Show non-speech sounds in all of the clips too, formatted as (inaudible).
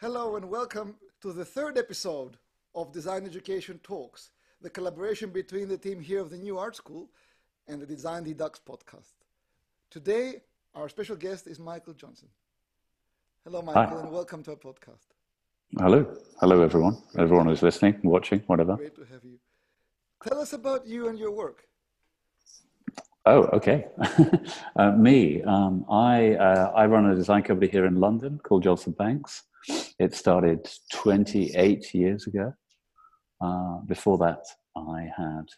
Hello and welcome to the third episode of Design Education Talks, the collaboration between the team here of the New Art School and the Design Redux podcast. Today, our special guest is Michael Johnson. Hello, Michael, Hi. and welcome to our podcast. Hello. Hello, everyone. Everyone who's listening, watching, whatever. Great to have you. Tell us about you and your work. Oh, okay. (laughs) uh, me, um, I uh, I run a design company here in London called Johnson Banks. It started 28 years ago. Uh, before that, I had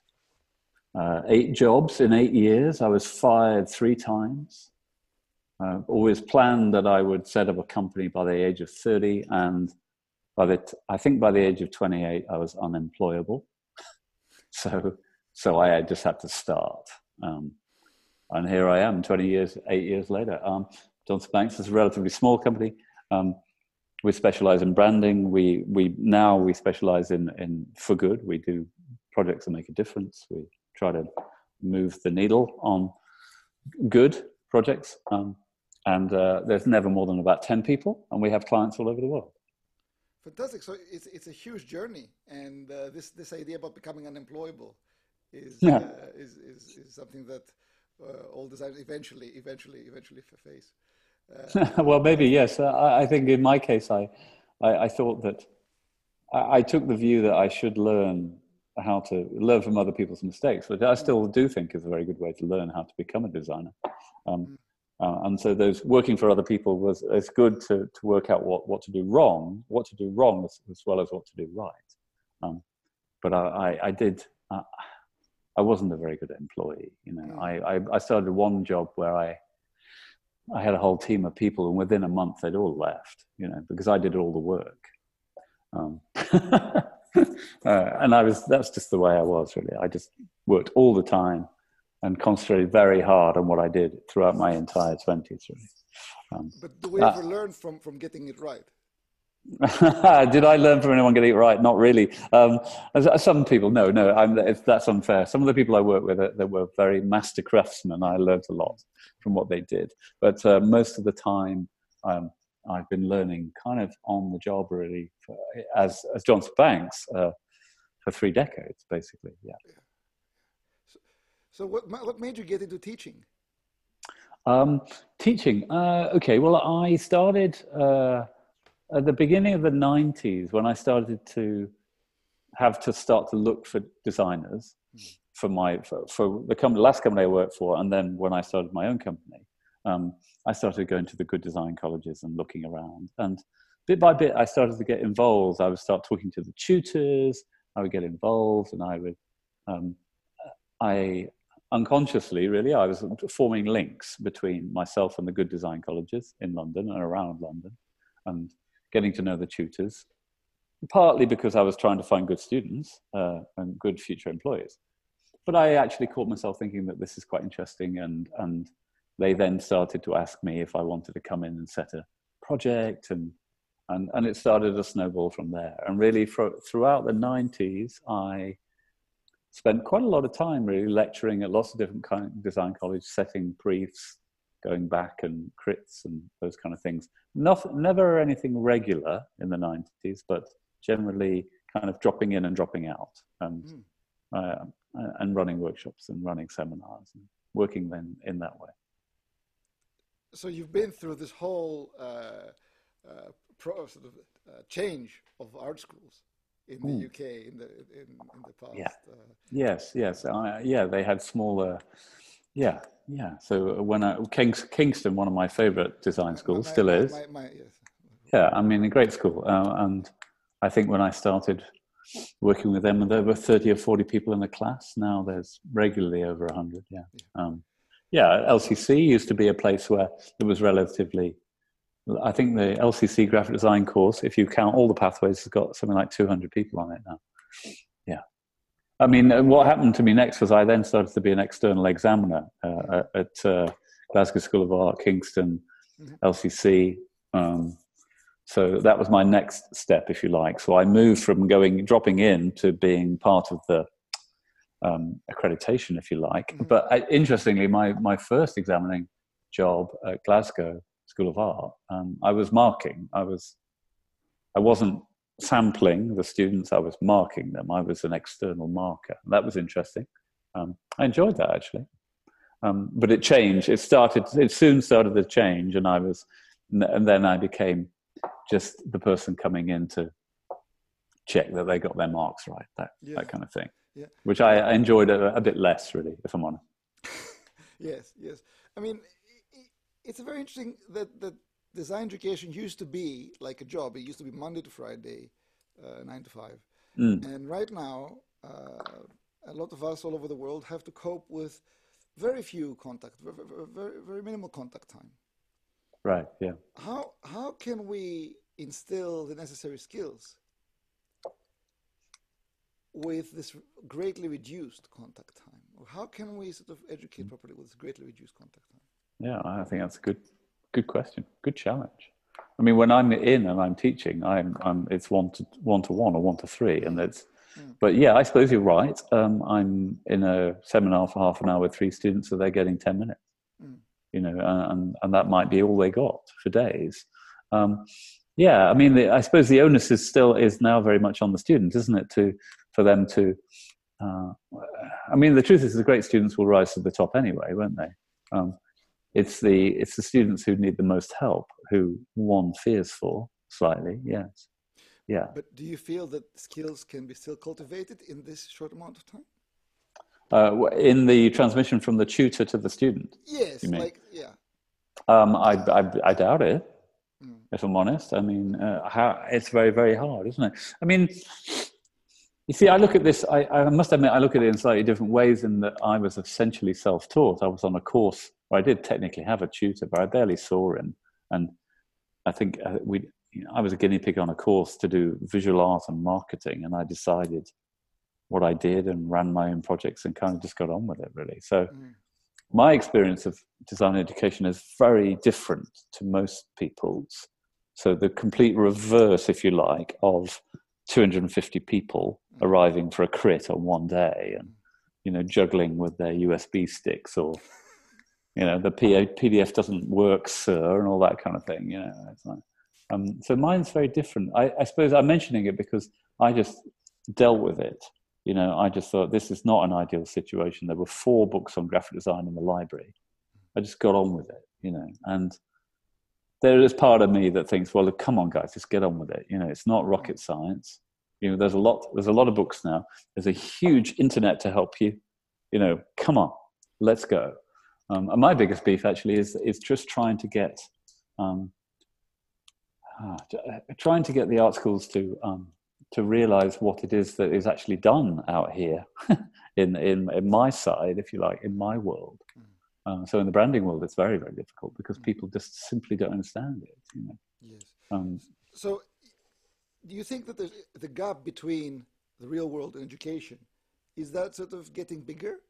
uh, eight jobs in eight years. I was fired three times. Uh, always planned that I would set up a company by the age of 30, and by the t- I think by the age of 28, I was unemployable. (laughs) so, so I just had to start. Um, and here I am, 20 years, eight years later. Um, Johnson Banks is a relatively small company. Um, we specialize in branding. We we now we specialize in in for good. We do projects that make a difference. We try to move the needle on good projects. Um, and uh, there's never more than about 10 people, and we have clients all over the world. Fantastic. So it's, it's a huge journey, and uh, this, this idea about becoming unemployable is, yeah. uh, is, is, is something that uh, all designers eventually, eventually, eventually face. (laughs) Well, maybe yes. Uh, I, I, think in my case, I, I, I thought that I, I, took the view that I should learn how to learn from other people's mistakes, which I still do think is a very good way to learn how to become a designer. Um, mm. uh, and so, those working for other people was it's good to to work out what what to do wrong, what to do wrong as, as well as what to do right. Um, but I, I, I did. Uh, I wasn't a very good employee. You know, mm. I, I, I started one job where I I had a whole team of people, and within a month they'd all left. You know, because I did all the work. Um, (laughs) uh, and I was that's just the way I was really. I just worked all the time and concentrated very hard on what I did throughout my entire twenties. Really. Um, but do we ever uh, learn from from getting it right? (laughs) Did I learn from anyone getting it right? Not really. Um, some people, no, no, I'm, that's unfair. Some of the people I work with that were very master craftsmen. I learned a lot from what they did, but uh, most of the time, um, I've been learning kind of on the job, really, for, as as Johnson Banks uh, for three decades, basically. Yeah. So, so what what made you get into teaching? Um, teaching. Uh, okay. Well, I started uh, at the beginning of the 90s when i started to have to start to look for designers for my for, for the company, last company i worked for and then when i started my own company um, i started going to the good design colleges and looking around. And bit by bit i started to get involved. I would start talking to the tutors. I would get involved and i would um, i unconsciously really i was forming links between myself and the good design colleges in london and around london. And getting to know the tutors, partly because I was trying to find good students uh, and good future employees. But I actually caught myself thinking that this is quite interesting, and and they then started to ask me if I wanted to come in and set a project, and and and it started a snowball from there. And really, for, throughout the '90s, I spent quite a lot of time really lecturing at lots of different kind of design colleges, setting briefs, going back and crits and those kind of things. Not, never anything regular in the 90s, but generally kind of dropping in and dropping out and, mm. uh, and running workshops and running seminars and working then in that way. So you've been through this whole uh, uh, pro, sort of uh, change of art schools in the mm. UK in the in, in the past. Yeah. Uh, yes, yes, yeah. They had smaller yeah, yeah. So when I Kings, Kingston, one of my favourite design schools, my, still my, is. My, yes. Yeah, I mean, a great school, uh, and I think when I started working with them, there were thirty or forty people in the class. Now there's regularly over hundred. Yeah. Yeah. Um, yeah, LCC used to be a place where it was relatively. I think the LCC graphic design course, if you count all the pathways, has got something like 200 people on it now. I mean, what happened to me next was I then started to be an external examiner uh, at uh, Glasgow School of Art, Kingston, mm-hmm. LCC. Um, so that was my next step, if you like. So I moved from going dropping in to being part of the um, accreditation, if you like. Mm-hmm. But uh, interestingly, my my first examining job at Glasgow School of Art, um, I was marking. I was I wasn't sampling the students, I was marking them. I was an external marker. That was interesting. Um, I enjoyed that actually. Um, but it changed. It started, it soon started to change, and I was, and then I became just the person coming in to check that they got their marks right, that, yeah. that kind of thing. Yeah. Which I enjoyed a, a bit less, really, if I'm honest. (laughs) yes, yes. I mean, it's a very interesting that, that design education used to be like a job. It used to be Monday to Friday, uh, nine to five. Mm. And right now, uh, a lot of us all over the world have to cope with very few contact, very, very, very minimal contact time. Right. Yeah. How how can we instill the necessary skills with this greatly reduced contact time? Or how can we sort of educate mm. properly with this greatly reduced contact time? Yeah, I think that's a good good question, good challenge. I mean, when I'm in and I'm teaching, I'm, I'm it's one to one to one or one to three, and it's. Mm. But yeah, I suppose you're right. Um, I'm in a seminar for half an hour with three students, so they're getting ten minutes. Mm. You know, and and that might be all they got for days. Um, yeah, I mean, the, I suppose the onus is still is now very much on the student, isn't it? To for them to. Uh, I mean, the truth is, the great students will rise to the top anyway, won't they? Um, it's the it's the students who need the most help who one fears for slightly yes. Yeah. But do you feel that skills can be still cultivated in this short amount of time? Uh, in the transmission from the tutor to the student yes like yeah. Um, I, I, I doubt it mm. if i'm honest. I mean uh, how, it's very very hard isn't it? I mean you see, I look at this, I, I, must admit, I look at it in slightly different ways in that I was essentially self taught. I was on a course where I did technically have a tutor, but I barely saw him. And I think uh, we, you know, I was a guinea pig on a course to do visual art and marketing, and I decided what I did and ran my own projects and kind of just got on with it, really. So, mm. my experience of design education is very different to most people's. So, the complete reverse, if you like, of 250 people mm. arriving for a crit on one day and you know juggling with their usb sticks or you know the pdf doesn't work sir and all that kind of thing you know like, um, so mine's very different I, I suppose i'm mentioning it because i just dealt with it you know i just thought this is not an ideal situation there were four books on graphic design in the library i just got on with it you know and there is part of me that thinks, well, come on, guys, just get on with it. You know, it's not rocket science. You know, there's a lot. There's a lot of books now. There's a huge internet to help you. You know, come on, let's go. Um, and my biggest beef actually is is just trying to get um, uh, trying to get the art schools to um, to realize what it is that is actually done out here (laughs) in, in in my side, if you like, in my world. Mm. Um, so in the branding world, it's very, very difficult because mm. people just simply don't understand it. You know? Yes. Um, so, do you think that the gap between the real world and education is that sort of getting bigger?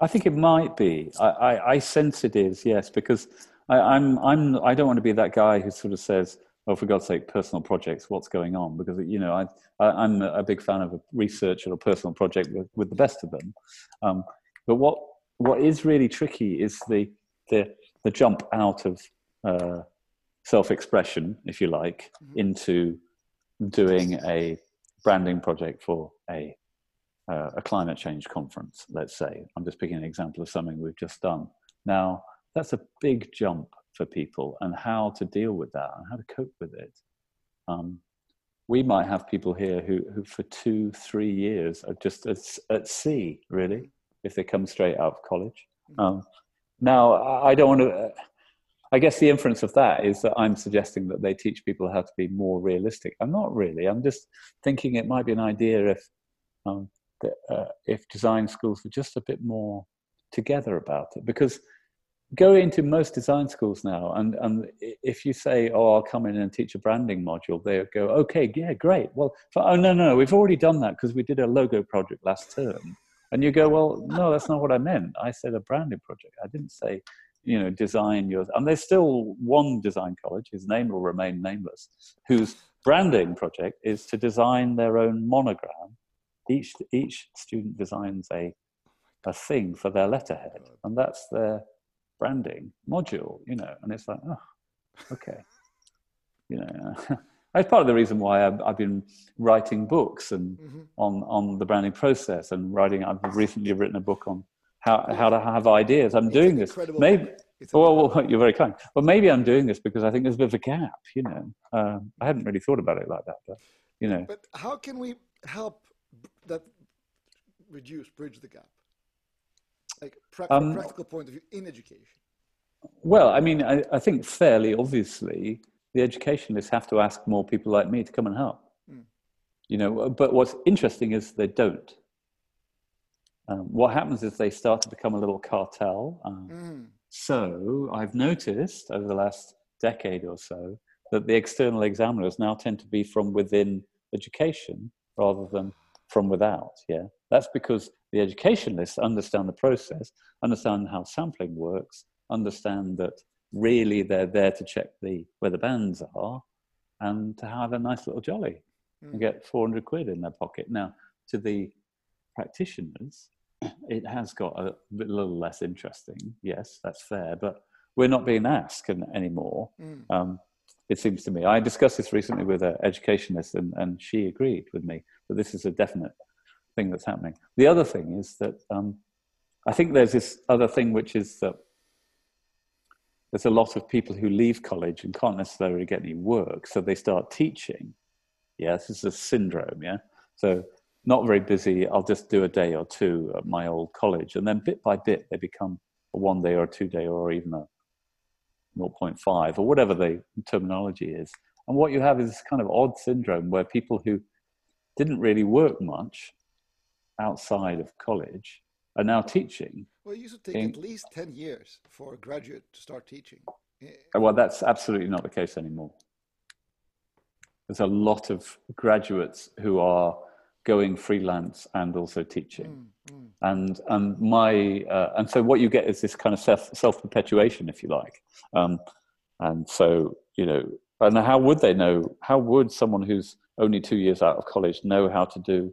I think it might be. I, I, I sense it is. Yes, because I, I'm I'm I don't want to be that guy who sort of says, "Oh, for God's sake, personal projects. What's going on?" Because you know, I, I am a big fan of a research or a personal project with, with the best of them. Um, but what what is really tricky is the the, the jump out of uh, self-expression, if you like, mm-hmm. into doing a branding project for a uh, a climate change conference. Let's say I'm just picking an example of something we've just done. Now that's a big jump for people, and how to deal with that and how to cope with it. Um, we might have people here who, who for two, three years are just at, at sea, really, if they come straight out of college. Mm-hmm. Um, now, I don't want to. I guess the inference of that is that I'm suggesting that they teach people how to be more realistic. I'm not really. I'm just thinking it might be an idea if um, that, uh, if design schools were just a bit more together about it. Because go into most design schools now, and and if you say, "Oh, I'll come in and teach a branding module," they go, "Okay, yeah, great. Well, for, oh no, no, we've already done that because we did a logo project last term." And you go, well, no, that's not what I meant. I said a branding project. I didn't say, you know, design yours. And there's still one design college, his name will remain nameless, whose branding project is to design their own monogram. Each, each student designs a, a thing for their letterhead, and that's their branding module, you know. And it's like, oh, okay. (laughs) You know, (laughs) that's part of the reason why I've, I've been writing books and mm-hmm. on on the branding process and writing. I've recently written a book on how how to have ideas. I'm it's doing this. Maybe. Well, well, (laughs) you're very kind. Well, maybe I'm doing this because I think there's a bit of a gap. You know, uh, I hadn't really thought about it like that, but you know. But how can we help that reduce, bridge the gap? Like pra- um, practical point of view in education. Well, I mean, I, I, think fairly obviously the educationalists have to ask more people like me to come and help. Mm. You know, but what's interesting is they don't. Um, what happens is they start to become a little cartel. Um, mm. So I've noticed over the last decade or so that the external examiners now tend to be from within education rather than from without. Yeah, that's because the educationalists understand the process, understand how sampling works, understand that really they're there to check the where the bands are and to have a nice little jolly mm. and get 400 quid in their pocket. Now, to the practitioners, it has got a, a little less interesting. Yes, that's fair, but we're not being asked anymore. Mm. Um, it seems to me. I discussed this recently with an educationist, and, and she agreed with me that this is a definite thing that's happening. The other thing is that um, I think there's this other thing, which is that there's a lot of people who leave college and can't necessarily get any work, so they start teaching. Yeah, this is a syndrome. Yeah, so not very busy. I'll just do a day or two at my old college, and then bit by bit they become a one day or a two day or even a 0.5 or whatever the terminology is. And what you have is this kind of odd syndrome where people who didn't really work much outside of college are now teaching well, it used to take in, at least 10 years for a graduate to start teaching. Uh, well, that's absolutely not the case anymore. There's a lot of graduates who are going freelance and also teaching. Mm, mm. And, and, my, uh, and so what you get is this kind of self, self-perpetuation, if you like. Um, and so, you know, and how would they know, how would someone who's only two years out of college know how to do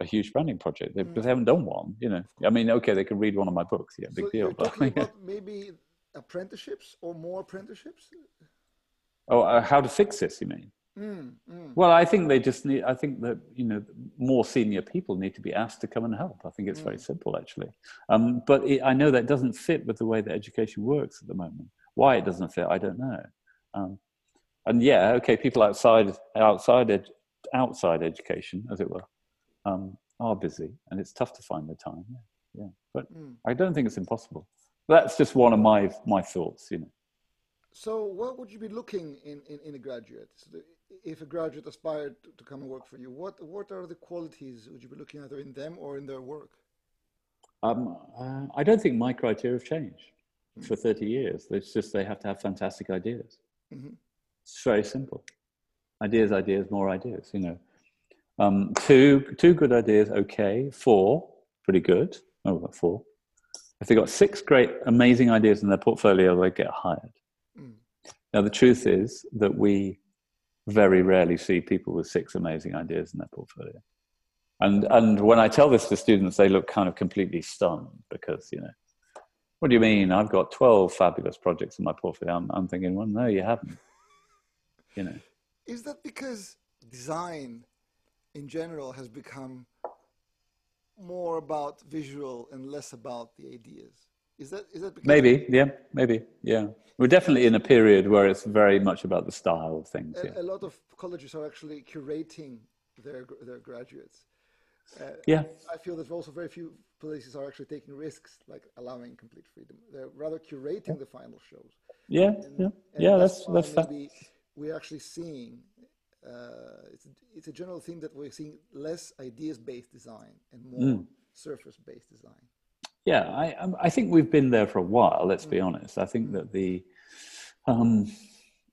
a huge branding project because mm. they haven't done one. You know, I mean, okay, they can read one of my books. Yeah, big so deal. But, (laughs) maybe apprenticeships or more apprenticeships. Oh, uh, how to fix this? You mean? Mm, mm. Well, I think they just need. I think that you know more senior people need to be asked to come and help. I think it's mm. very simple, actually. Um, but it, I know that doesn't fit with the way that education works at the moment. Why it doesn't fit, I don't know. Um, and yeah, okay, people outside outside ed, outside education, as it were, um, are busy, and it's tough to find the time. Yeah, yeah. but mm. I don't think it's impossible. That's just one of my my thoughts, you know. So, what would you be looking in in, in a graduate? So if a graduate aspired to, to come and work for you, what what are the qualities would you be looking at in them or in their work? Um, uh, I don't think my criteria have changed mm. for 30 years. It's just they have to have fantastic ideas. Mm-hmm. It's very simple. Ideas, ideas, more ideas. You know, um, two, two good ideas, okay. Four, pretty good. Oh, four. If they've got six great, amazing ideas in their portfolio, they get hired. Now, the truth is that we very rarely see people with six amazing ideas in their portfolio. And, and when I tell this to students, they look kind of completely stunned because, you know, what do you mean? I've got 12 fabulous projects in my portfolio. I'm, I'm thinking, well, no, you haven't. You know. Is that because design in general has become more about visual and less about the ideas. Is that is that maybe yeah maybe yeah we're definitely in a period where it's very much about the style of things. A, yeah. a lot of colleges are actually curating their their graduates. Uh, yeah, I feel that also very few places are actually taking risks, like allowing complete freedom. They're rather curating the final shows. Yeah, and, yeah, and yeah. That's that's, that's we're actually seeing uh, it's, it's a general thing that we're seeing less ideas-based design and more mm. surface-based design. Yeah, I, I think we've been there for a while. Let's mm. be honest. I think that the, um,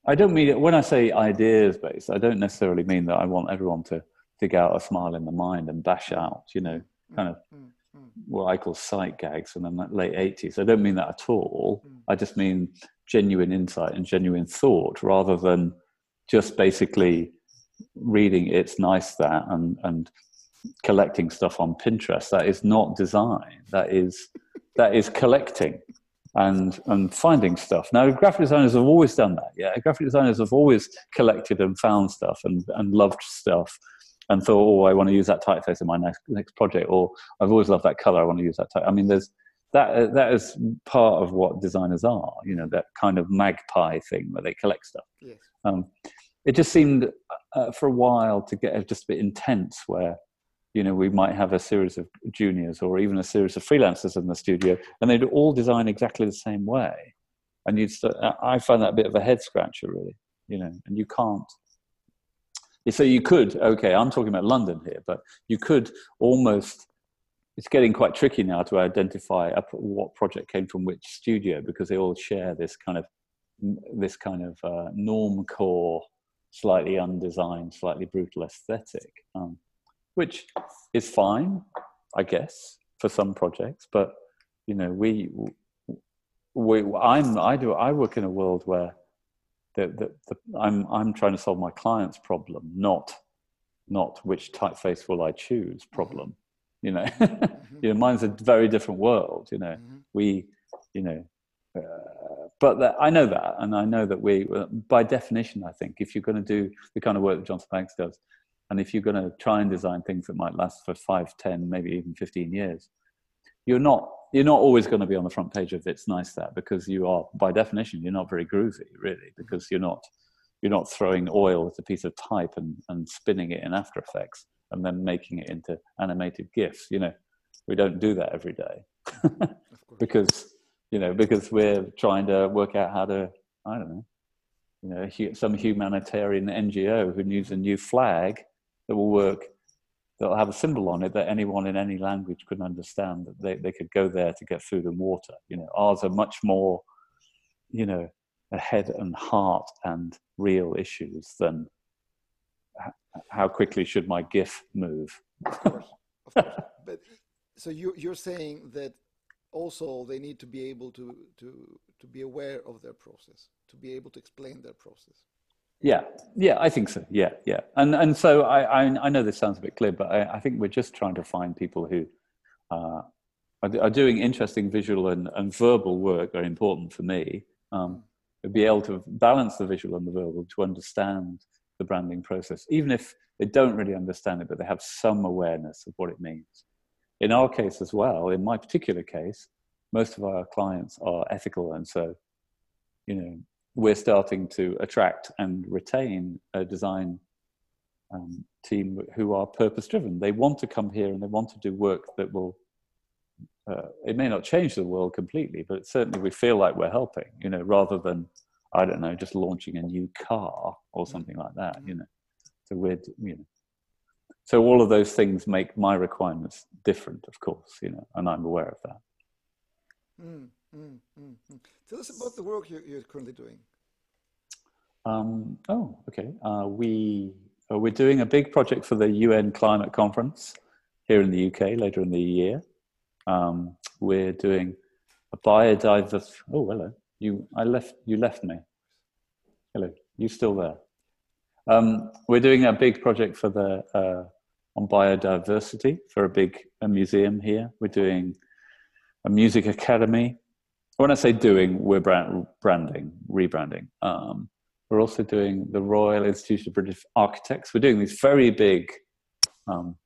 I don't mean it when I say ideas-based, I don't necessarily mean that I want everyone to dig out a smile in the mind and bash mm. out, you know, mm. kind of mm. mm. what I call sight gags from the late 80s. I don't mean that at all. I just mean genuine insight and genuine thought rather than just basically reading it's nice that and and collecting stuff on Pinterest. That is not design. That is that is collecting. and and finding stuff. Now, graphic designers have always done that. Yeah, graphic designers have always collected and found stuff and and loved stuff, and thought, oh, I want to use that typeface in my next next project, or I've always loved that color. I want to use that type. I mean, there's that that is part of what designers are. You know, that kind of magpie thing where they collect stuff. Yes. Um, it just seemed uh, for a while to get just a bit intense, where you know we might have a series of juniors or even a series of freelancers in the studio, and they'd all design exactly the same way, and you'd. St- I find that a bit of a head scratcher, really. You know, and you can't. So you could, okay, I'm talking about London here, but you could almost it's getting quite tricky now to identify what project came from which studio because they all share this kind of this kind of uh, norm core slightly undesigned slightly brutal aesthetic um, which is fine i guess for some projects but you know we we i'm i do i work in a world where the, the, the, i'm i'm trying to solve my client's problem not not which typeface will i choose problem you know (laughs) mm-hmm. you know mine's a very different world you know mm-hmm. we you know uh, but that, I know that, and I know that we, uh, by definition, I think if you're going to do the kind of work that Johnson Banks does, and if you're going to try and design things that might last for five, ten, maybe even fifteen years, you're not you're not always going to be on the front page of it's nice that because you are by definition you're not very groovy really mm-hmm. because you're not you're not throwing oil at a piece of type and, and spinning it in After Effects and then making it into animated gifs you know? We don't do that every day. (laughs) Because you know because we're trying to work out how to i don't know you know some humanitarian ngo who needs a new flag that will work that'll have a symbol on it that anyone in any language could understand that they, they could go there to get food and water you know ours are much more you know a head and heart and real issues than how quickly should my GIF move? Of course, of course. (laughs) but so you, you're saying that also they need to be able to, to, to be aware of their process, to be able to explain their process. Yeah, yeah, I think so. Yeah, yeah, and and so I I, I know this sounds a bit clear, but I, I think we're just trying to find people who uh, are, are, doing interesting visual and, and verbal work. Very important for me. Um, be able to balance the visual and the verbal to understand the branding process, even if they don't really understand it, but they have some awareness of what it means. In our case as well, in my particular case, most of our clients are ethical, and so, you know, we're starting to attract and retain a design um, team who are purpose driven. They want to come here and they want to do work that will. Uh, it may not change the world completely, but certainly we feel like we're helping. You know, rather than I don't know, just launching a new car or something like that, you know. So we're, you know. So all of those things make my requirements different, of course, you know, and I'm aware of that. Mm, mm, mm, mm. Tell us about the work you're, you're currently doing. Um, oh, okay. Uh, we uh, we're doing a big project for the UN Climate Conference here in the UK later in the year. Um, we're doing a biodiversity. Oh, hello. You, I left. You left me. Hello. You still there? Um, we're doing a big project for the uh, on biodiversity for a big a museum here. We're doing a music academy. When I say doing, we're brand, branding, rebranding. Um, we're also doing the Royal Institute of British Architects. We're doing these very big, um,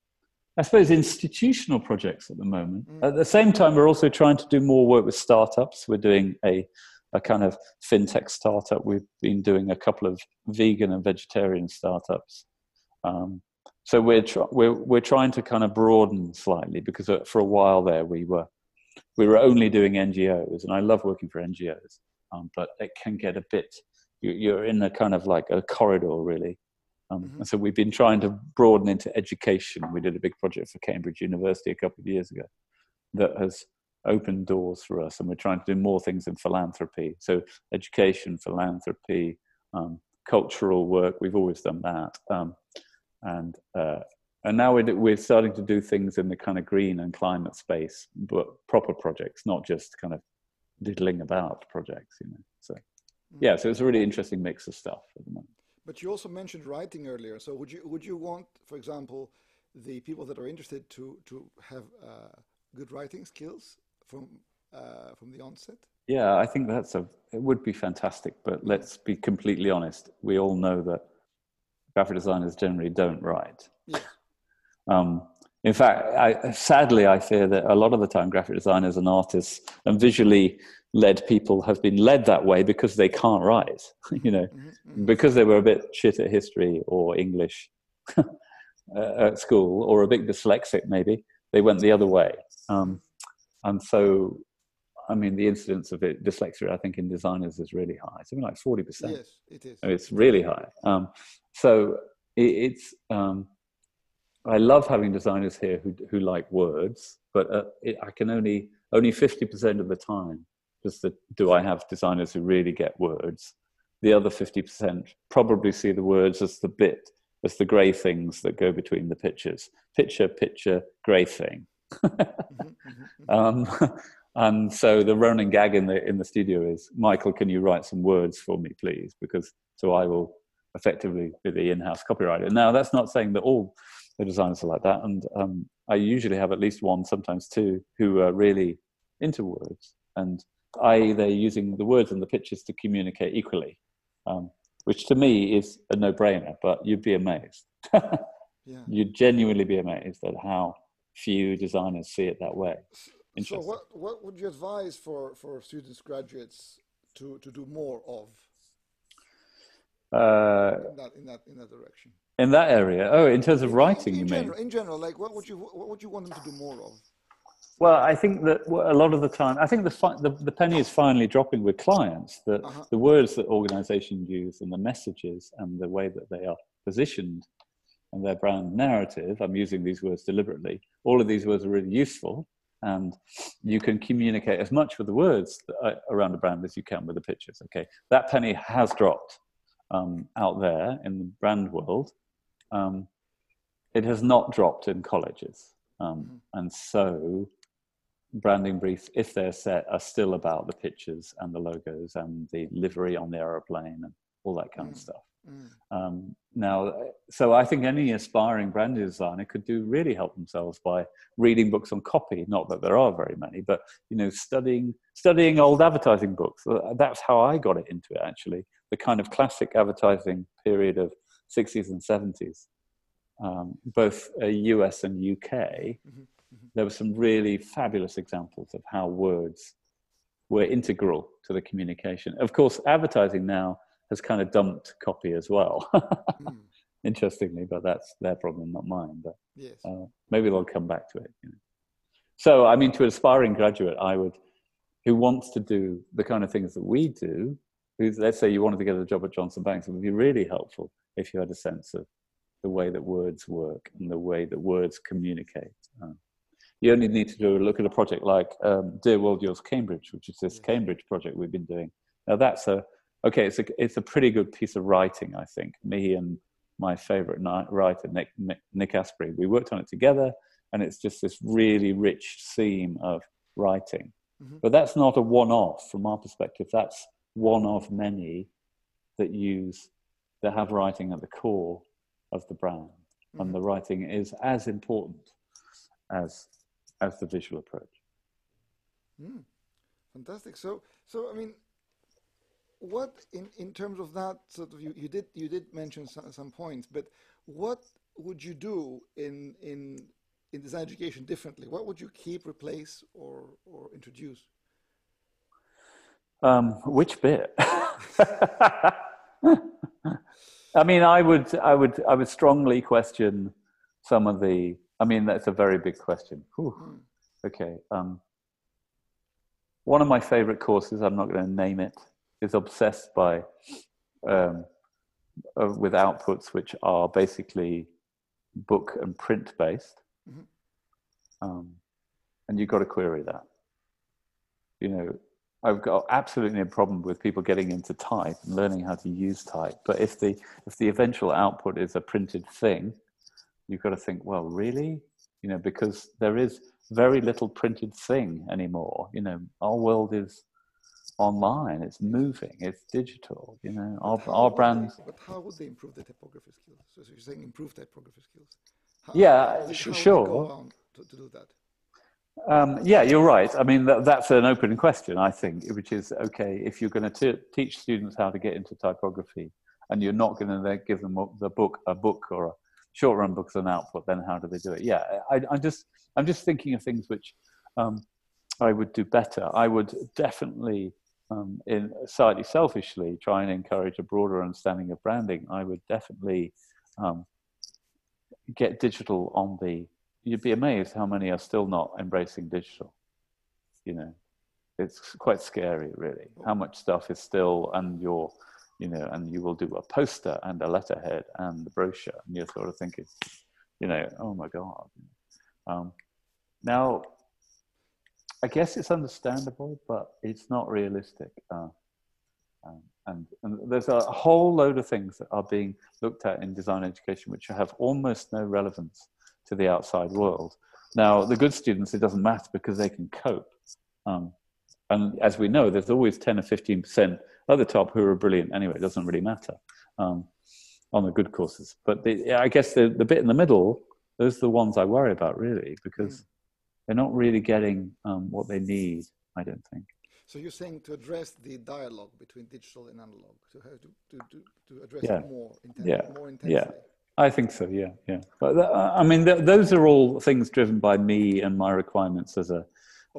I suppose, institutional projects at the moment. Mm. At the same time, we're also trying to do more work with startups. We're doing a a kind of fintech startup. We've been doing a couple of vegan and vegetarian startups. Um, so we're, tr- we're, we're trying to kind of broaden slightly because uh, for a while there we were, we were only doing NGOs and I love working for NGOs, um, but it can get a bit, you, are in a kind of like a corridor really. Um, mm-hmm. And so we've been trying to broaden into education. We did a big project for Cambridge University a couple of years ago that has opened doors for us, and we're trying to do more things in philanthropy. So education, philanthropy, um, cultural work. We've always done that, um, and uh, and now we're, we're starting to do things in the kind of green and climate space, but proper projects, not just kind of diddling about projects. You know, so mm. yeah, so it's a really interesting mix of stuff at the moment. But you also mentioned writing earlier. So would you would you want, for example, the people that are interested to to have uh, good writing skills from uh, from the onset? Yeah, I think that's a. It would be fantastic, but let's be completely honest. We all know that graphic designers generally don't write. Yeah. Um, in fact, I, sadly, I fear that a lot of the time, graphic designers and artists and visually led people have been led that way because they can't write. (laughs) you know, Mhm, mhm. because they were a bit shit at history or English (laughs) uh, at school, or a bit dyslexic, maybe they went the other way. Um, and so, I mean, the incidence of it, dyslexia, I think, in designers is really high. Something like forty percent. Yes, it is. It's really high. Um, so it, it's. Um, I love having designers here who who like words, but uh, it, I can only only fifty percent of the time just the, do I have designers who really get words. The other fifty percent probably see the words as the bit, as the grey things that go between the pictures. Picture, picture, grey thing. Mhm, mhm, mhm. Um, (laughs) and so the running gag in the in the studio is, Michael, can you write some words for me, please? Because so I will effectively be the in-house copywriter. Now, that's not saying that all the designers are like that, and um, I usually have at least one, sometimes two, who are really into words, and I they're using the words and the pictures to communicate equally, um, which to me is a no-brainer. But you'd be amazed. (laughs) Yeah. you'd genuinely be amazed at how few designers see it that way. So what what would you advise for for students graduates to to do more of Uh, in that in that in that direction? In that area, oh, in terms of writing, in you mean? in general, like what would you what would you want them to do more of? Well, I think that a lot of the time, I think the fi- the, the penny is finally dropping with clients. That Uh-huh. the words that organisations use and the messages and the way that they are positioned and their brand narrative. I'm using these words deliberately. All of these words are really useful, and you can communicate as much with the words that, uh, around a brand as you can with the pictures. Okay, that penny has dropped um, out there in the brand world. Um, it has not dropped in colleges, um, and so branding briefs, if they're set, are still about the pictures and the logos and the livery on the aeroplane and all that kind of Mm. stuff. Mm. Um, now, so I think any aspiring brand designer could do really help themselves by reading books on copy. Not that there are very many, but you know, studying studying old advertising books. That's how I got it into it. Actually, the kind of classic advertising period of 60s and 70s, um, both uh, US and UK. Mhm, There were some really fabulous examples of how words were integral to the communication. Of course, advertising now has kind of dumped copy as well. (laughs) Mm. Interestingly, but that's their problem, not mine. But Yes. uh, maybe they'll come back to it. You know. So, I mean, to an aspiring graduate, I would, who wants to do the kind of things that we do, who's, let's say you wanted to get a job at Johnson Banks, it would be really helpful if you had a sense of the way that words work and the way that words communicate. Uh, you only need to do a look at a project like um, Dear World Yours Cambridge, which is this Cambridge project we've been doing. Now that's a okay. It's a it's a pretty good piece of writing, I think. Me and my favorite writer, Nick, Nick Nick Asbury, we worked on it together, and it's just this really rich seam of writing. Mhm. But that's not a one-off from our perspective. That's one of many that use that have writing at the core of the brand, and the writing is as important as as the visual approach. Mm. Fantastic. So, so I mean, what in in terms of that sort of you, you did you did mention some, some points, but what would you do in in in design education differently? What would you keep, replace, or or introduce? Um, which bit? (laughs) I mean, I would, I would, I would strongly question some of the. I mean, that's a very big question. Whew. Mm. Okay. Um, one of my favorite courses, I'm not going to name it, is obsessed by um, uh, with outputs which are basically book and print based, Mhm. um, and you've got to query that. You know, I've got absolutely no problem with people getting into type and learning how to use type, but if the if the eventual output is a printed thing, you've got to think, well, really, you know, because there is very little printed thing anymore. You know, our world is online, it's moving, it's digital. You know, our our would brand. they, but how would they improve their typography skills? So, you're saying improve typography skills? How, Yeah, how would they- sh- how would they sure. go on to, to do that? Um, yeah, you're right. I mean, that, that's an open question, I think, which is okay, if you're going to teach students how to get into typography and you're not going to give them the book, a book or a short run book as an output, then how do they do it? Yeah, I, am just, I'm just thinking of things which um, I would do better. I would definitely, um, in slightly selfishly, try and encourage a broader understanding of branding. I would definitely um, get digital on the you'd be amazed how many are still not embracing digital. You know, it's quite scary, really, how much stuff is still, and you're, you know, and you will do a poster and a letterhead and the brochure, and you're sort of thinking, you know, oh my God. Um, now, I guess it's understandable, but it's not realistic. Uh, um, and, and, there's a whole load of things that are being looked at in design education which have almost no relevance to the outside world. Now, the good students, it doesn't matter because they can cope. Um, and as we know, there's always 10 or 15% at the top who are brilliant anyway. It doesn't really matter um, on the good courses. But the, I guess the, the bit in the middle, those are the ones I worry about really because mm. they're not really getting um, what they need, I don't think. So you're saying to address the dialogue between digital and analog, to to, to, to, to address yeah. it more, inten- yeah. more intensely. Yeah. I think so. Yeah, yeah. But uh, I mean, th- those are all things driven by me and my requirements as a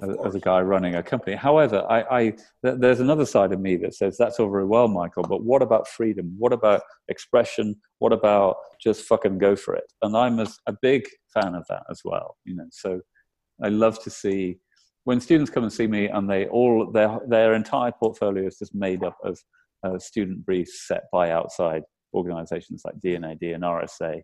as, as, a guy running a company. However, I, I th- there's another side of me that says that's all very well, Michael. But what about freedom? What about expression? What about just fucking go for it? And I'm a, a big fan of that as well. You know, so I love to see when students come and see me and they all their their entire portfolio is just made up of uh, student briefs set by outside organizations like D&AD RSA.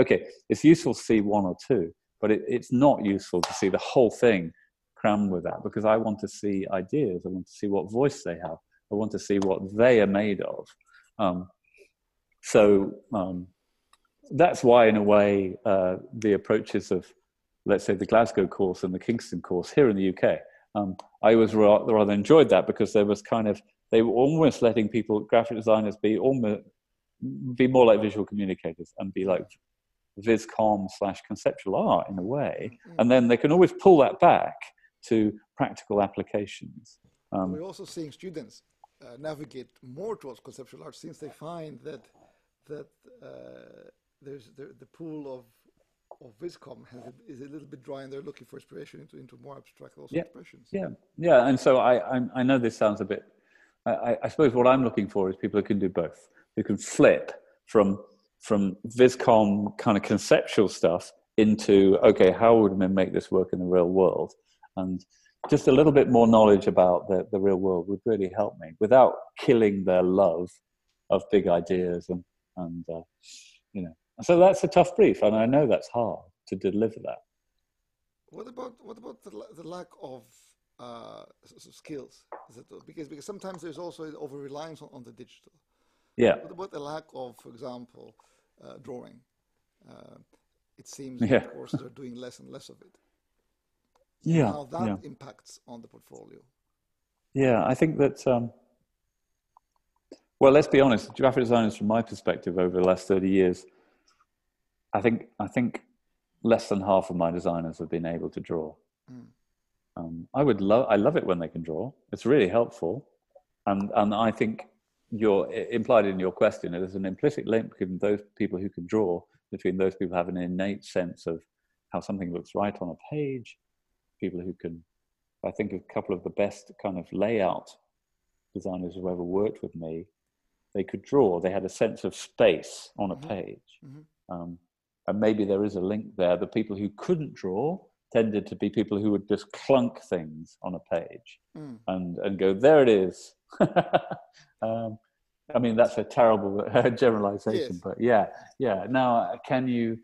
Okay, it's useful to see one or two, but it, it's not useful to see the whole thing crammed with that because I want to see ideas. I want to see what voice they have. I want to see what they are made of. Um, so um, that's why, in a way, uh, the approaches of, let's say, the Glasgow course and the Kingston course here in the UK, um, I was rather enjoyed that because there was kind of they were almost letting people, graphic designers, be almost be more like visual communicators and be like viscom slash conceptual art in a way. Mm-hmm. and then they can always pull that back to practical applications. Um, we're also seeing students uh, navigate more towards conceptual art since they find that that uh, there's the, the pool of of viscom has is a little bit dry and they're looking for inspiration into, into more abstract also yeah, expressions. Yeah. Yeah. And so I, I i know this sounds a bit I, I suppose what i'm looking for is people who can do both who can flip from from viscom kind of conceptual stuff into okay how would we make this work in the real world? And just a little bit more knowledge about the, the real world would really help me without killing their love of big ideas and and uh, you know. So that's a tough brief and i know that's hard to deliver that. What about what about the, the lack of uh, skills? Because because sometimes there's also over reliance on, on the digital yeah. What about the lack of, for example, uh, drawing? Uh, it seems yeah. that courses are doing less and less of it. Yeah. How that yeah. impacts on the portfolio. Yeah, I think that. Um, well, let's be honest. Graphic designers, from my perspective, over the last thirty years, I think I think less than half of my designers have been able to draw. Mm. Um, I would love. I love it when they can draw. It's really helpful, and and I think you're implied in your question there's an implicit link between those people who can draw between those people who have an innate sense of how something looks right on a page people who can i think a couple of the best kind of layout designers who ever worked with me they could draw they had a sense of space on a mm-hmm. page mm-hmm. Um, and maybe there is a link there the people who couldn't draw tended to be people who would just clunk things on a page mm. and and go there it is (laughs) Um, I mean, that's a terrible (laughs) generalization, yes. but yeah, yeah. Now, can you,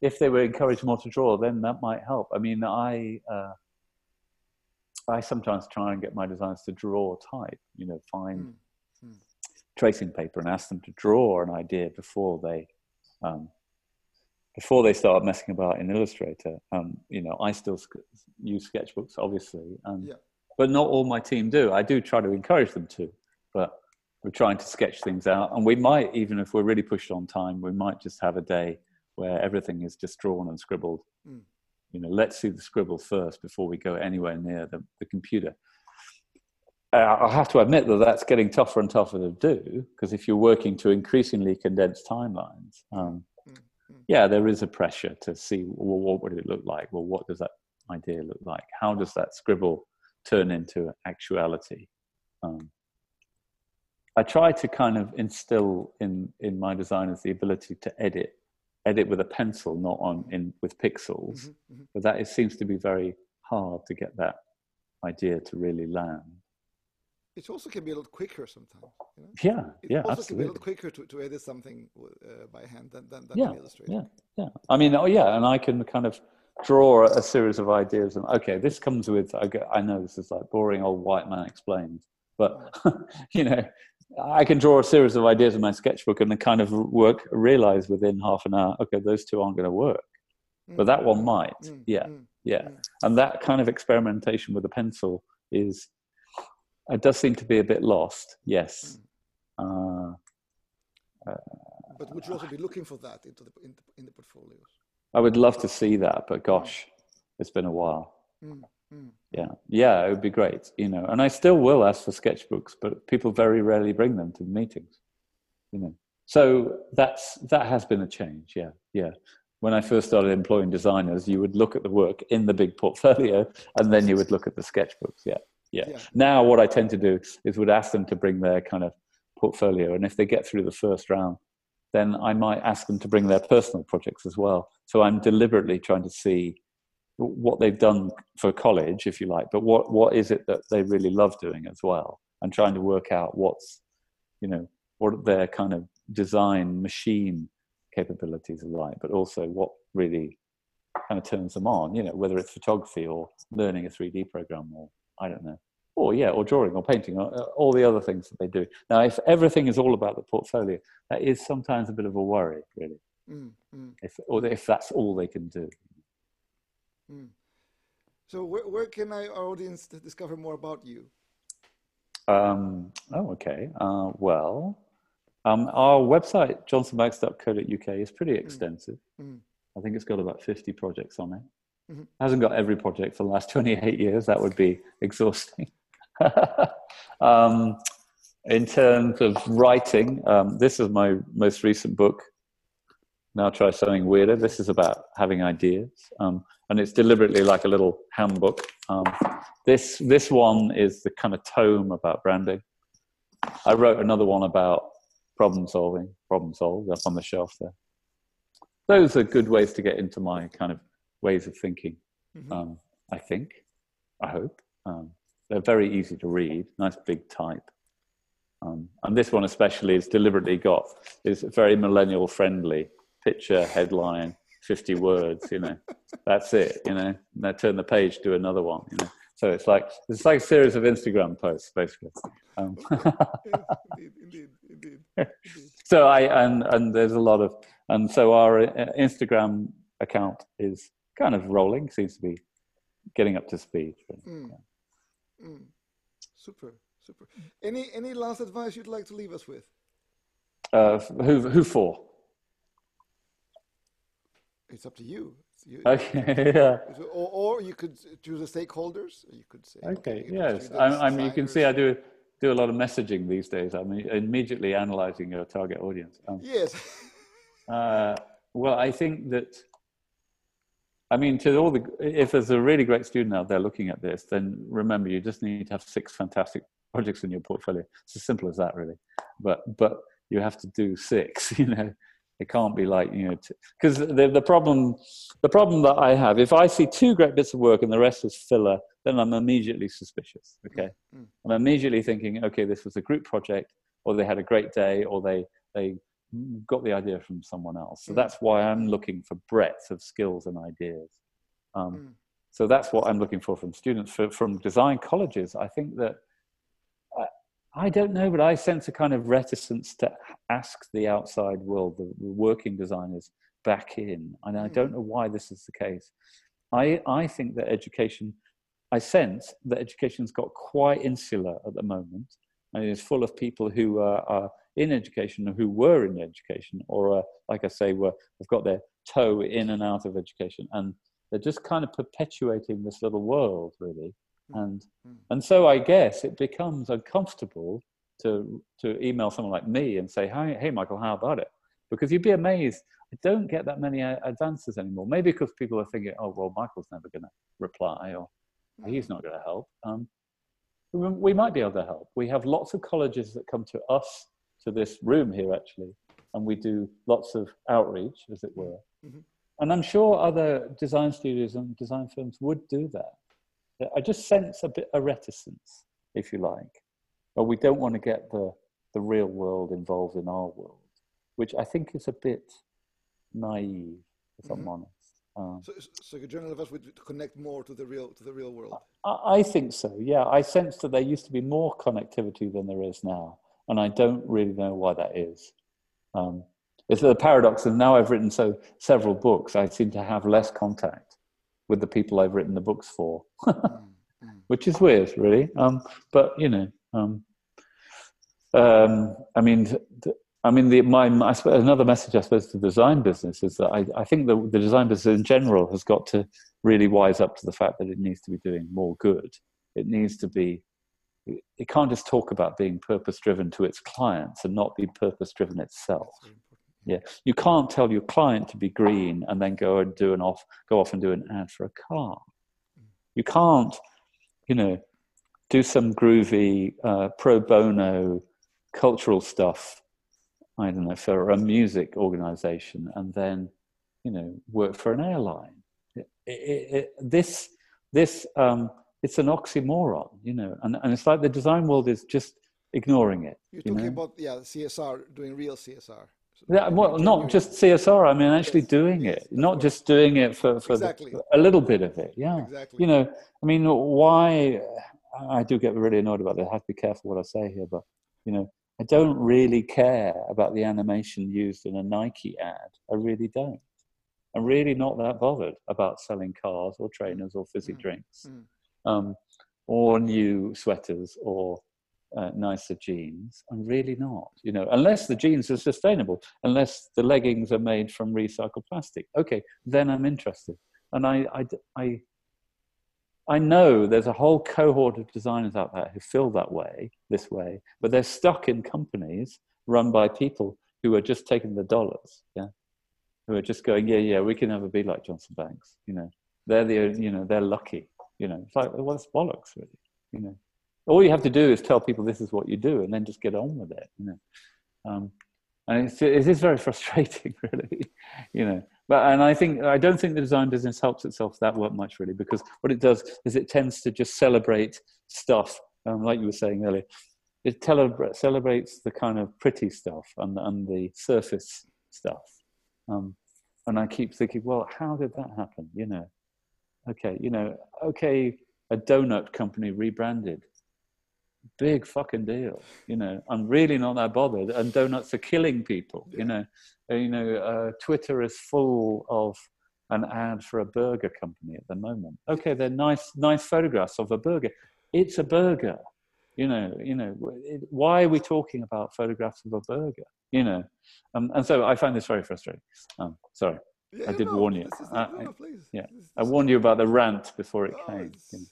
if they were encouraged more to draw, then that might help. I mean, I, uh, I sometimes try and get my designers to draw type, you know, find mm. Mm. tracing paper and ask them to draw an idea before they, um, before they start messing about in Illustrator. Um, you know, I still use sketchbooks, obviously, and yeah. But not all my team do. I do try to encourage them to, but we're trying to sketch things out and we might even if we're really pushed on time we might just have a day where everything is just drawn and scribbled mm. You know, let's see the scribble first before we go anywhere near the, the computer. Uh, I have to admit that that's getting tougher and tougher to do because if you're working to increasingly condensed timelines, um, mm-hmm. yeah, there is a pressure to see well, what would it look like. Well, what does that idea look like? How does that scribble turn into actuality? Um, I try to kind of instill in in my designers the ability to edit edit with a pencil, not on in with pixels. Mm-hmm, mm-hmm. But that it seems to be very hard to get that idea to really land. It also can be a little quicker sometimes. You know? Yeah, it yeah, also absolutely. can be a lot quicker to, to edit something uh, by hand than than, than yeah, Illustrator. Yeah, yeah. I mean, oh yeah, and I can kind of draw a series of ideas and okay, this comes with. I, I know this is like boring old white man explains, but (laughs) you know, I can draw a series of ideas in my sketchbook and the kind of work, realize within half an hour, okay, those two aren't going to work. Mm. But that one might. Mm. Yeah. Mm. Yeah. Mm. And that kind of experimentation with a pencil is, it does seem to be a bit lost. Yes. Mm. Uh, uh, but would you also be looking for that into the, in, the, in the portfolios? I would love to see that, but gosh, it's been a while. Mm. Mm. Yeah, yeah, it would be great, you know. And I still will ask for sketchbooks, but people very rarely bring them to meetings, you know. So that's that has been a change. Yeah, yeah. When I first started employing designers, you would look at the work in the big portfolio, and then you would look at the sketchbooks. Yeah, yeah. yeah. Now, what I tend to do is would ask them to bring their kind of portfolio, and if they get through the first round, then I might ask them to bring their personal projects as well. So I'm deliberately trying to see what they've done for college, if you like, but what, what is it that they really love doing as well, and trying to work out what's, you know, what their kind of design machine capabilities are like, but also what really kind of turns them on, you know, whether it's photography or learning a 3D program or I don't know, or yeah, or drawing or painting or uh, all the other things that they do. Now, if everything is all about the portfolio, that is sometimes a bit of a worry, really, mm, mm. if or if that's all they can do. Mm. So where, where can I, our audience discover more about you? Um, oh, okay. Uh, well, um, our website, johnsonbanks.co.uk, is pretty hmm. extensive. Mm. I think it's got about 50 projects on it. Mm-hmm. Hasn't got every project for the last 28 years. That would be (laughs) exhausting. (laughs) um, in terms of writing, um, this is my most recent book. Now try something weirder. This is about having ideas. Um, and it's deliberately like a little handbook. Um, this this one is the kind of tome about branding. I wrote another one about problem solving, problem solved up on the shelf there. Those are good ways to get into my kind of ways of thinking. Mm-hmm. Um, I think, I hope. Um, they're very easy to read, nice big type. Um, and this one especially is deliberately got is very millennial friendly. Picture, headline, 50 words, you know, that's it, you know, now turn the page, do another one, you know. So it's like, it's like a series of Instagram posts, basically. Um, indeed, indeed, indeed. So I, and, and there's a lot of, and so our uh, Instagram account is kind of rolling, seems to be getting up to speed. Mm. Yeah. Mm. Super, super. Any, any last advice you'd like to leave us with? Uh, who, who for? it's up to you. you okay, (laughs) yeah. Or, or you could choose the stakeholders. You could say. Okay, okay yes. I, I mean, you can see I do do a lot of messaging these days. I'm immediately analyzing your target audience. Um, yes. (laughs) uh, well, I think that. I mean, to all the if there's a really great student out there looking at this, then remember you just need to have six fantastic projects in your portfolio. It's as simple as that, really. But but you have to do six. (laughs) You know, it can't be like you know, because the the problem the problem that I have, if I see two great bits of work and the rest is filler, then I'm immediately suspicious. Okay, mm-hmm. I'm immediately thinking, okay, this was a group project, or they had a great day, or they they got the idea from someone else. So mm-hmm. that's why I'm looking for breadth of skills and ideas. Um, mm. So that's what I'm looking for from students. For, from design colleges, I think that I don't know, but I sense a kind of reticence to ask the outside world, the working designers, back in. And I don't hmm. know why this is the case. I, I think that education, I sense that education's got quite insular at the moment. And it is full of people who are, are in education or who were in education, or uh, like I say, were, have got their toe in and out of education. And they're just kind of perpetuating this little world, really. Mm. And Mm. and so I guess it becomes uncomfortable to to email someone like me and say, "Hi, hey, Michael, how about it?" Because you'd be amazed. I don't get that many uh, advances anymore. Maybe because people are thinking, "Oh, well, Michael's never going to reply," or "He's not going to help." Um, we might be able to help. We have lots of colleges that come to us to this room here, actually, and we do lots of outreach, as it were. Mhm. And I'm sure other design studios and design firms would do that. I just sense a bit of reticence, if you like. But we don't want to get the, the real world involved in our world, which I think is a bit naive, if I'm Mhm. honest. Um, So, so your general us would connect more to the real to the real world. I, I think so, yeah. I sense that there used to be more connectivity than there is now, and I don't really know why that is. Um, it's the paradox, and now I've written so several books, I seem to have less contact with the people I've written the books for. (laughs) Which is weird, really. Um, but you know, um, um, I mean, I mean, the, my, another message I suppose to the design business is that I, I think the, the design business in general has got to really wise up to the fact that it needs to be doing more good. It needs to be. It can't just talk about being purpose driven to its clients and not be purpose driven itself. That's very important. Yeah, you can't tell your client to be green and then go and do an off, go off and do an ad for a car. You can't, you know, do some groovy uh, pro bono cultural stuff. I don't know for a music organization and then, you know, work for an airline. It, it, it, this, this, um, it's an oxymoron, you know, and, and it's like the design world is just ignoring it. You're you talking know? about yeah CSR doing real CSR. Yeah, well, not just CSR. I mean, actually Yes, doing yes, it, not just doing it for, for the- Exactly. a little bit of it. Yeah. exactly. You know, I mean, why? I do get really annoyed about this. I have to be careful what I say here, but, you know, I don't really care about the animation used in a Nike ad. I really don't. I'm really not that bothered about selling cars or trainers or fizzy Mm, drinks mm. Um, or new sweaters or uh, nicer jeans. I'm really not, you know, unless the jeans are sustainable, unless the leggings are made from recycled plastic. Okay, then I'm interested. And I, I, I, I know there's a whole cohort of designers out there who feel that way, this way, but they're stuck in companies run by people who are just taking the dollars, yeah, who are just going, yeah, yeah, we can never be like Johnson Banks, you know, they're the, you know, they're lucky, you know, it's like, well, it's bollocks, really, you know. All you have to do is tell people this is what you do, and then just get on with it, you know. Um, and it's, it is very (laughs) frustrating, really, you know. But and I think I don't think the design business helps itself that much, really, because what it does is it tends to just celebrate stuff, um, like you were saying earlier. It celebrates the kind of pretty stuff and, and the surface stuff. Um, and I keep thinking, well, how did that happen? You know, okay, you know, okay, a donut company rebranded. Big fucking deal, you know. I'm really not that bothered, and donuts are killing people, Yeah. you know. You know, uh, Twitter is full of an ad for a burger company at the moment. Okay, they're nice, nice photographs of a burger. It's a burger, you know. You know, it, why are we talking about photographs of a burger? You know, um, and so I find this very frustrating. Um, sorry, Yeah, I did no, warn you. I- no, I- no, yeah, I warned you about the rant before it came. it's- you know.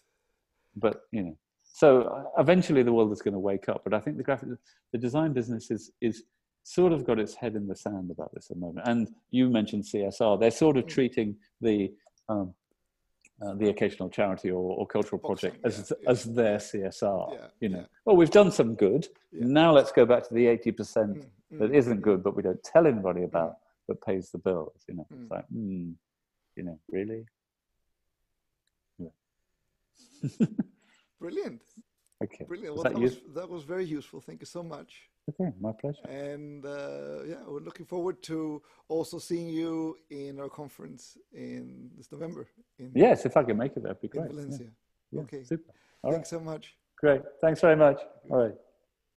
But you know, so uh, eventually the world is going to wake up. But I think the graphic, the design business is is sort of got its head in the sand about this at the moment. And you mentioned CSR; they're sort of Mm. treating the um, uh, the occasional charity or, or cultural Box project as yeah, yeah. as their CSR. Yeah, you know, yeah. well, we've done some good. Yeah. Now let's go back to the eighty percent Mm, that mm, isn't mm. good, but we don't tell anybody about, but pays the bills. You know, Mm. it's like, hmm, you know, really. (laughs) Brilliant, Okay. brilliant. Well, that that, was, that was very useful. Thank you so much. Okay, my pleasure. And uh, yeah, we're looking forward to also seeing you in our conference in this November in, Yes, if I can make it, that'd be great. Yeah, Valencia. yeah, Okay. super. All right, Thanks so much. great. Thanks very much. All right.